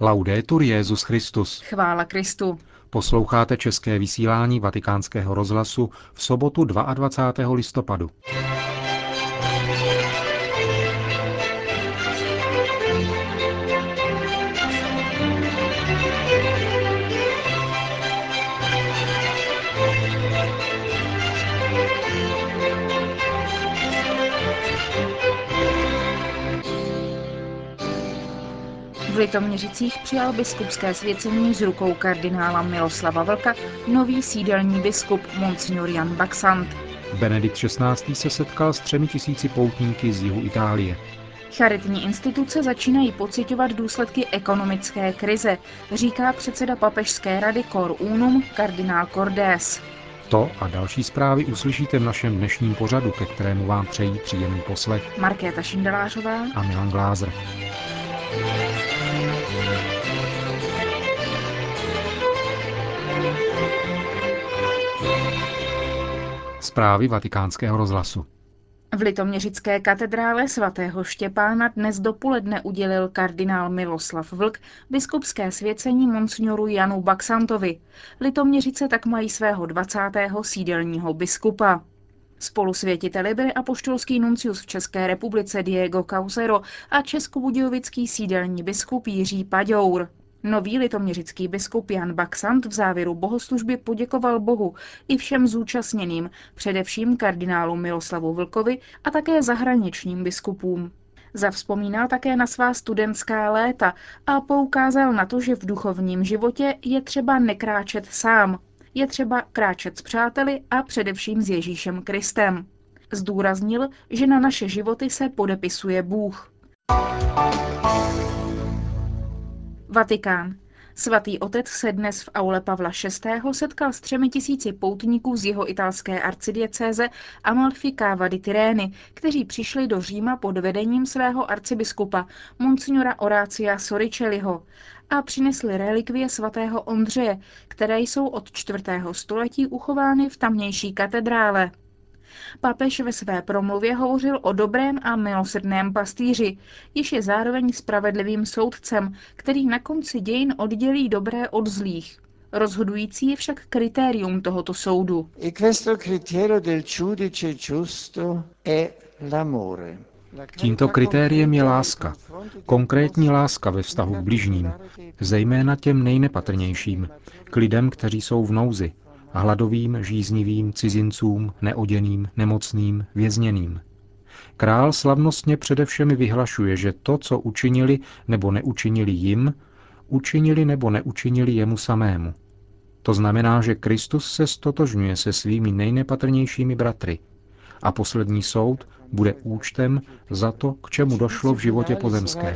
Laudetur Jezus Christus. Chvála Kristu. Posloucháte české vysílání Vatikánského rozhlasu v sobotu 22. listopadu. V Litoměřicích přijal biskupské svěcení z rukou kardinála Miloslava Vlka nový sídelní biskup Monsignor Jan Baxant. Benedikt XVI. se setkal s třemi tisíci poutníky z jihu Itálie. Charitní instituce začínají pocitovat důsledky ekonomické krize, říká předseda papežské rady Cor Unum kardinál Cordés. To a další zprávy uslyšíte v našem dnešním pořadu, ke kterému vám přejí příjemný poslech Markéta Šindelářová a Milan Glázer. Zprávy vatikánského rozhlasu. V litoměřické katedrále svatého Štěpána dnes dopoledne udělil kardinál Miloslav Vlk biskupské svěcení monsignoru Janu Baxantovi. Litoměřice tak mají svého 20. sídelního biskupa. Spolusvětiteli byli apoštolský nuncius v České republice Diego Causero a českobudějovický sídelní biskup Jiří Paďour. Nový litoměřický biskup Jan Baxant v závěru bohoslužby poděkoval Bohu i všem zúčastněným, především kardinálu Miloslavu Vlkovi a také zahraničním biskupům. Zavzpomínal také na svá studentská léta a poukázal na to, že v duchovním životě je třeba nekráčet sám. Je třeba kráčet s přáteli a především s Ježíšem Kristem. Zdůraznil, že na naše životy se podepisuje Bůh. Vatikán. Svatý otec se dnes v aule Pavla VI. setkal s třemi tisíci poutníků z jeho italské arcidiecéze Amalfi Cava di Tireni, kteří přišli do Říma pod vedením svého arcibiskupa, monsignora Orácia Soricelliho, a přinesli relikvie svatého Ondřeje, které jsou od čtvrtého století uchovány v tamnější katedrále. Papež ve své promluvě hovořil o dobrém a milosrdném pastýři, již je zároveň spravedlivým soudcem, který na konci dějin oddělí dobré od zlých. Rozhodující je však kritérium tohoto soudu. E questo criterio del giudice giusto è l'amore. Tímto kritériem je láska, konkrétní láska ve vztahu k bližním, zejména těm nejnepatrnějším, k lidem, kteří jsou v nouzi, hladovým, žíznivým, cizincům, neoděným, nemocným, vězněným. Král slavnostně především vyhlašuje, že to, co učinili nebo neučinili jim, učinili nebo neučinili jemu samému. To znamená, že Kristus se stotožňuje se svými nejnepatrnějšími bratry a poslední soud bude účtem za to, k čemu došlo v životě pozemském.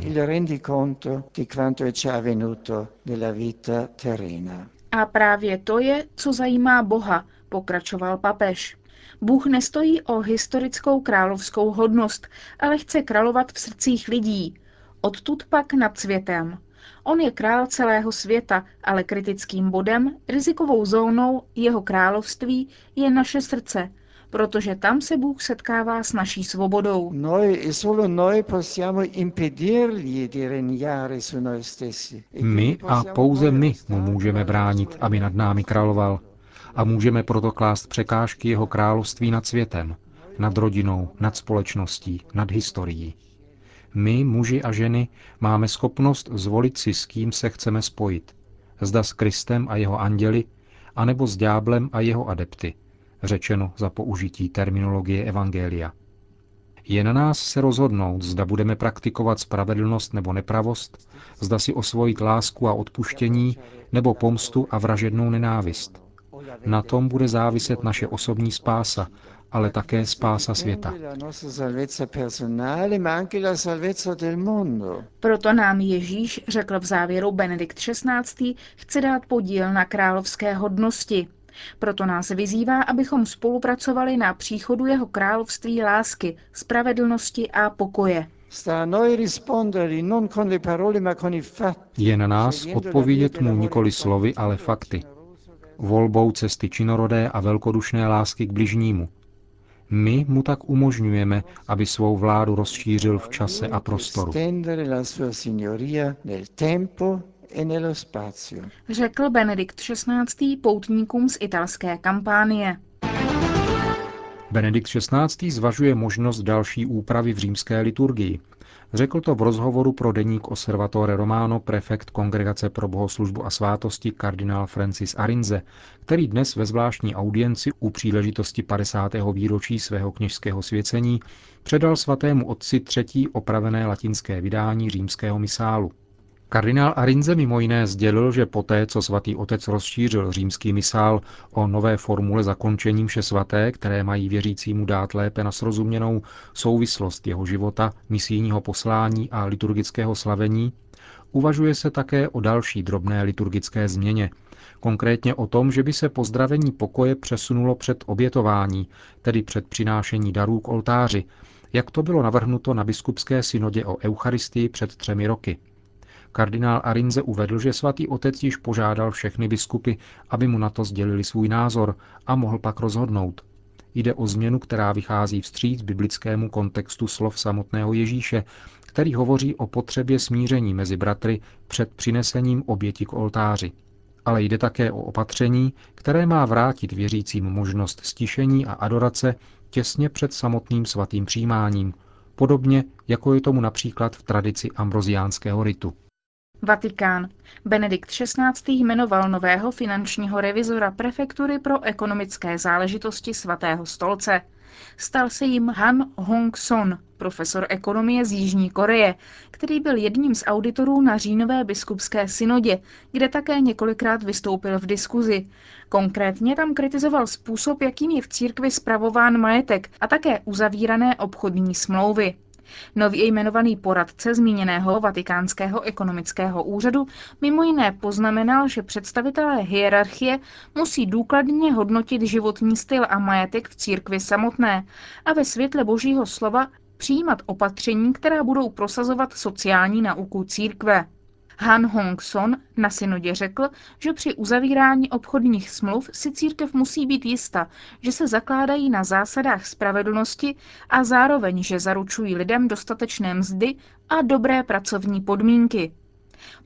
A právě to je, co zajímá Boha, pokračoval papež. Bůh nestojí o historickou královskou hodnost, ale chce královat v srdcích lidí. Odtud pak nad světem. On je král celého světa, ale kritickým bodem, rizikovou zónou jeho království je naše srdce, protože tam se Bůh setkává s naší svobodou. E my a pouze my mu můžeme bránit, aby nad námi královal. A můžeme proto klást překážky jeho království nad světem, nad rodinou, nad společností, nad historií. My, muži a ženy, máme schopnost zvolit si, s kým se chceme spojit. Zda s Kristem a jeho anděli, anebo s ďáblem a jeho adepty, řečeno za použití terminologie Evangelia. Je na nás se rozhodnout, zda budeme praktikovat spravedlnost nebo nepravost, zda si osvojit lásku a odpuštění nebo pomstu a vražednou nenávist. Na tom bude záviset naše osobní spása, ale také spása světa. Proto nám Ježíš, řekl v závěru Benedikt XVI., chce dát podíl na královské hodnosti, proto nás vyzývá, abychom spolupracovali na příchodu jeho království lásky, spravedlnosti a pokoje. Je na nás odpovědět mu nikoli slovy, ale fakty. Volbou cesty činorodé a velkodušné lásky k bližnímu. My mu tak umožňujeme, aby svou vládu rozšířil v čase a prostoru. E nello spazio. Řekl Benedikt XVI. poutníkům z italské kampánie. Benedikt XVI. zvažuje možnost další úpravy v římské liturgii. Řekl to v rozhovoru pro deník Osservatore Romano prefekt Kongregace pro bohoslužbu a svátosti kardinál Francis Arinze, který dnes ve zvláštní audienci u příležitosti 50. výročí svého kněžského svěcení předal svatému otci třetí opravené latinské vydání římského misálu. Kardinál Arinze mimo jiné sdělil, že poté, co svatý otec rozšířil římský misál o nové formule zakončení mše svaté, které mají věřícímu dát lépe na srozuměnou souvislost jeho života, misijního poslání a liturgického slavení, uvažuje se také o další drobné liturgické změně, konkrétně o tom, že by se pozdravení pokoje přesunulo před obětování, tedy před přinášení darů k oltáři, jak to bylo navrhnuto na biskupské synodě o Eucharistii před třemi roky. Kardinál Arinze uvedl, že svatý otec již požádal všechny biskupy, aby mu na to sdělili svůj názor a mohl pak rozhodnout. Jde o změnu, která vychází vstříc biblickému kontextu slov samotného Ježíše, který hovoří o potřebě smíření mezi bratry před přinesením oběti k oltáři. Ale jde také o opatření, které má vrátit věřícím možnost stišení a adorace těsně před samotným svatým přijímáním, podobně jako je tomu například v tradici ambroziánského ritu. Vatikán. Benedikt XVI. jmenoval nového finančního revizora prefektury pro ekonomické záležitosti svatého stolce. Stal se jim Han Hong-son, profesor ekonomie z Jižní Koreje, který byl jedním z auditorů na říjnové biskupské synodě, kde také několikrát vystoupil v diskuzi. Konkrétně tam kritizoval způsob, jakým je v církvi spravován majetek a také uzavírané obchodní smlouvy. Nově jmenovaný poradce zmíněného vatikánského ekonomického úřadu mimo jiné poznamenal, že představitelé hierarchie musí důkladně hodnotit životní styl a majetek v církvi samotné a ve světle božího slova přijímat opatření, která budou prosazovat sociální nauku církve. Han Hong-son na synodě řekl, že při uzavírání obchodních smluv si církev musí být jista, že se zakládají na zásadách spravedlnosti a zároveň, že zaručují lidem dostatečné mzdy a dobré pracovní podmínky.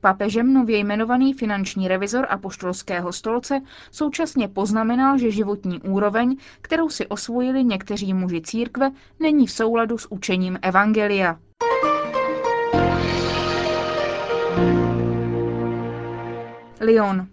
Papežem nově jmenovaný finanční revizor apoštolského stolce současně poznamenal, že životní úroveň, kterou si osvojili někteří muži církve, není v souladu s učením Evangelia. Lyon.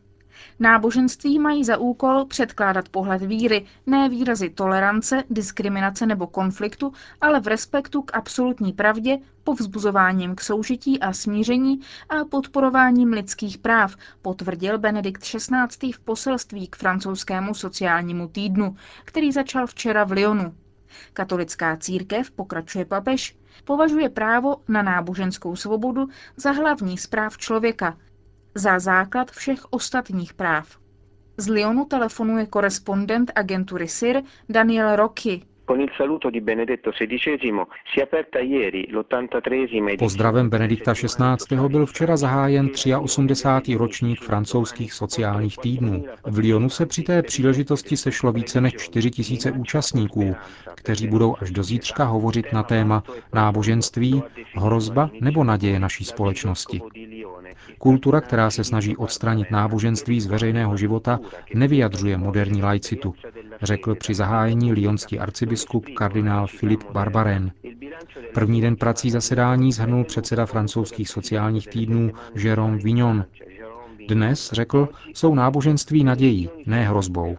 Náboženství mají za úkol předkládat pohled víry, ne výrazy tolerance, diskriminace nebo konfliktu, ale v respektu k absolutní pravdě, povzbuzováním k soužití a smíření a podporováním lidských práv, potvrdil Benedikt XVI. v poselství k francouzskému sociálnímu týdnu, který začal včera v Lyonu. Katolická církev, pokračuje papež, považuje právo na náboženskou svobodu za hlavní zpráv člověka, za základ všech ostatních práv. Z Lyonu telefonuje korespondent agentury SIR Daniel Rocchi. Pozdravem Benedikta XVI. byl včera zahájen 83. ročník francouzských sociálních týdnů. V Lyonu se při té příležitosti sešlo více než 4 tisíce účastníků, kteří budou až do zítřka hovořit na téma náboženství, hrozba nebo naděje naší společnosti. Kultura, která se snaží odstranit náboženství z veřejného života, nevyjadřuje moderní laicitu, řekl při zahájení lyonský arcibiskup kardinál Filip Barbaren. První den prací zasedání zhrnul předseda francouzských sociálních týdnů Jérôme Vignon. Dnes, řekl, jsou náboženství nadějí, ne hrozbou.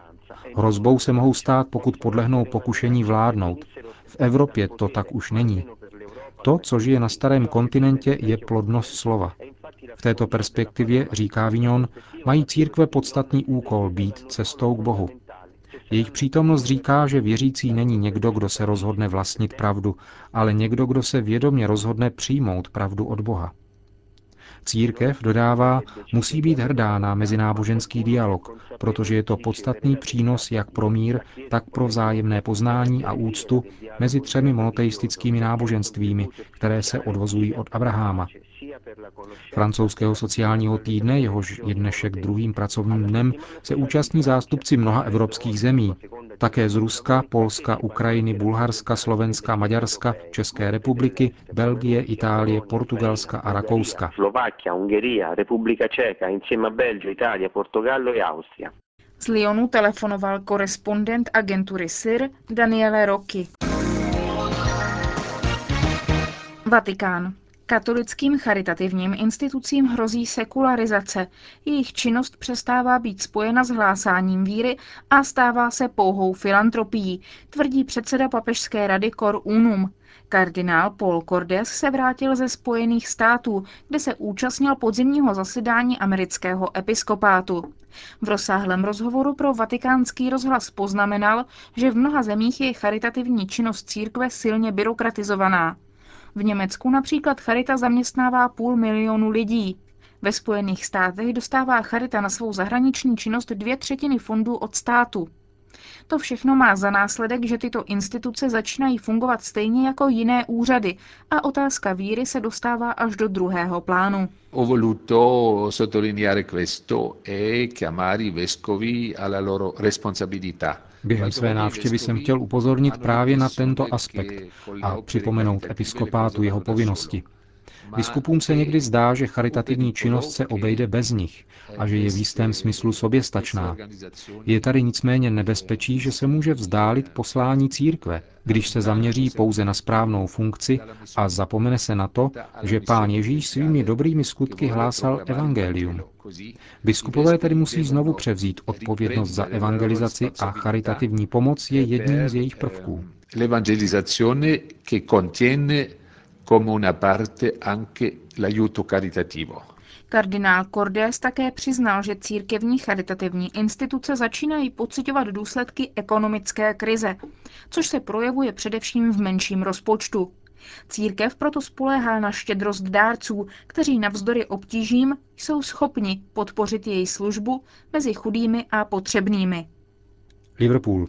Hrozbou se mohou stát, pokud podlehnou pokušení vládnout. V Evropě to tak už není. To, co žije na starém kontinentě, je plodnost slova. V této perspektivě, říká Vignon, mají církve podstatný úkol být cestou k Bohu. Jejich přítomnost říká, že věřící není někdo, kdo se rozhodne vlastnit pravdu, ale někdo, kdo se vědomě rozhodne přijmout pravdu od Boha. Církev, dodává, musí být hrdá na mezináboženský dialog, protože je to podstatný přínos jak pro mír, tak pro vzájemné poznání a úctu mezi třemi monoteistickými náboženstvími, které se odvozují od Abraháma. Francouzského sociálního týdne, jehož je dnešek druhým pracovním dnem, se účastní zástupci mnoha evropských zemí, také z Ruska, Polska, Ukrajiny, Bulharska, Slovenska, Maďarska, České republiky, Belgie, Itálie, Portugalska a Rakouska. Z Lyonu telefonoval korespondent agentury SIR Daniele Rocchi. Vatikán. Katolickým charitativním institucím hrozí sekularizace. Jejich činnost přestává být spojena s hlásáním víry a stává se pouhou filantropií, tvrdí předseda papežské rady Cor Unum. Kardinál Paul Cordes se vrátil ze Spojených států, kde se účastnil podzimního zasedání amerického episkopátu. V rozsáhlém rozhovoru pro vatikánský rozhlas poznamenal, že v mnoha zemích je charitativní činnost církve silně byrokratizovaná. V Německu například Charita zaměstnává půl milionu lidí. Ve Spojených státech dostává Charita na svou zahraniční činnost dvě třetiny fondů od státu. To všechno má za následek, že tyto instituce začínají fungovat stejně jako jiné úřady a otázka víry se dostává až do druhého plánu. Během své návštěvy jsem chtěl upozornit právě na tento aspekt a připomenout episkopátu jeho povinnosti. Biskupům se někdy zdá, že charitativní činnost se obejde bez nich a že je v jistém smyslu soběstačná. Je tady nicméně nebezpečí, že se může vzdálit poslání církve, když se zaměří pouze na správnou funkci a zapomene se na to, že pán Ježíš svými dobrými skutky hlásal evangelium. Biskupové tedy musí znovu převzít odpovědnost za evangelizaci a charitativní pomoc je jedním z jejich prvků. L'evangelizzazione che contiene come una parte anche l'aiuto caritativo. Kardinál Cordes také přiznal, že církevní charitativní instituce začínají pocitovat důsledky ekonomické krize, což se projevuje především v menším rozpočtu. Církev proto spoléhá na štědrost dárců, kteří navzdory obtížím jsou schopni podpořit její službu mezi chudými a potřebnými. Liverpool.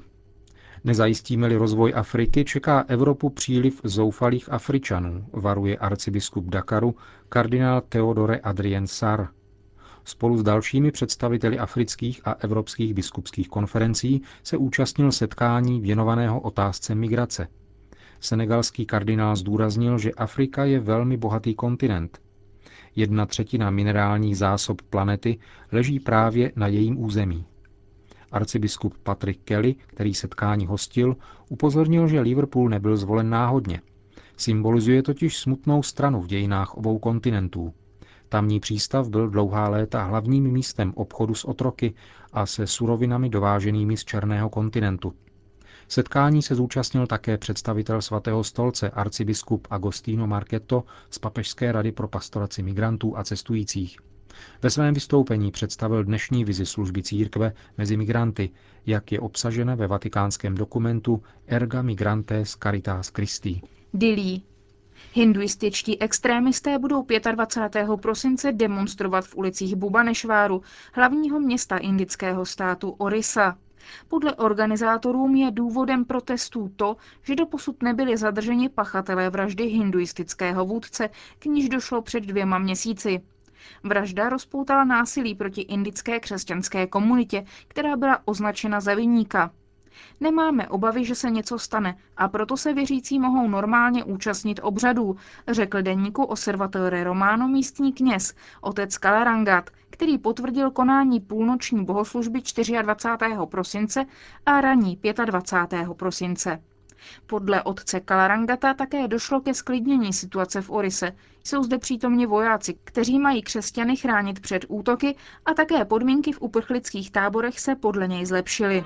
Nezajistíme-li rozvoj Afriky, čeká Evropu příliv zoufalých Afričanů, varuje arcibiskup Dakaru kardinál Theodore Adrien Sar. Spolu s dalšími představiteli afrických a evropských biskupských konferencí se účastnil setkání věnovaného otázce migrace. Senegalský kardinál zdůraznil, že Afrika je velmi bohatý kontinent. Jedna třetina minerálních zásob planety leží právě na jejím území. Arcibiskup Patrick Kelly, který setkání hostil, upozornil, že Liverpool nebyl zvolen náhodně. Symbolizuje totiž smutnou stranu v dějinách obou kontinentů. Tamní přístav byl dlouhá léta hlavním místem obchodu s otroky a se surovinami dováženými z Černého kontinentu. Setkání se zúčastnil také představitel svatého stolce arcibiskup Agostino Marketo z Papežské rady pro pastoraci migrantů a cestujících. Ve svém vystoupení představil dnešní vizi služby církve mezi migranty, jak je obsažena ve vatikánském dokumentu Erga Migrantes Caritas Christi. Dilí. Hinduističtí extrémisté budou 25. prosince demonstrovat v ulicích Bubanešváru, hlavního města indického státu Orisa. Podle organizátorům je důvodem protestů to, že doposud nebyli zadrženi pachatelé vraždy hinduistického vůdce, k níž došlo před dvěma měsíci. Vražda rozpoutala násilí proti indické křesťanské komunitě, která byla označena za viníka. Nemáme obavy, že se něco stane a proto se věřící mohou normálně účastnit obřadů, řekl denníku Observatore Romano místní kněz, otec Kalarangat, který potvrdil konání půlnoční bohoslužby 24. prosince a raní 25. prosince. Podle otce Kalarangata také došlo ke sklidnění situace v Orise. Jsou zde přítomni vojáci, kteří mají křesťany chránit před útoky a také podmínky v uprchlických táborech se podle něj zlepšily.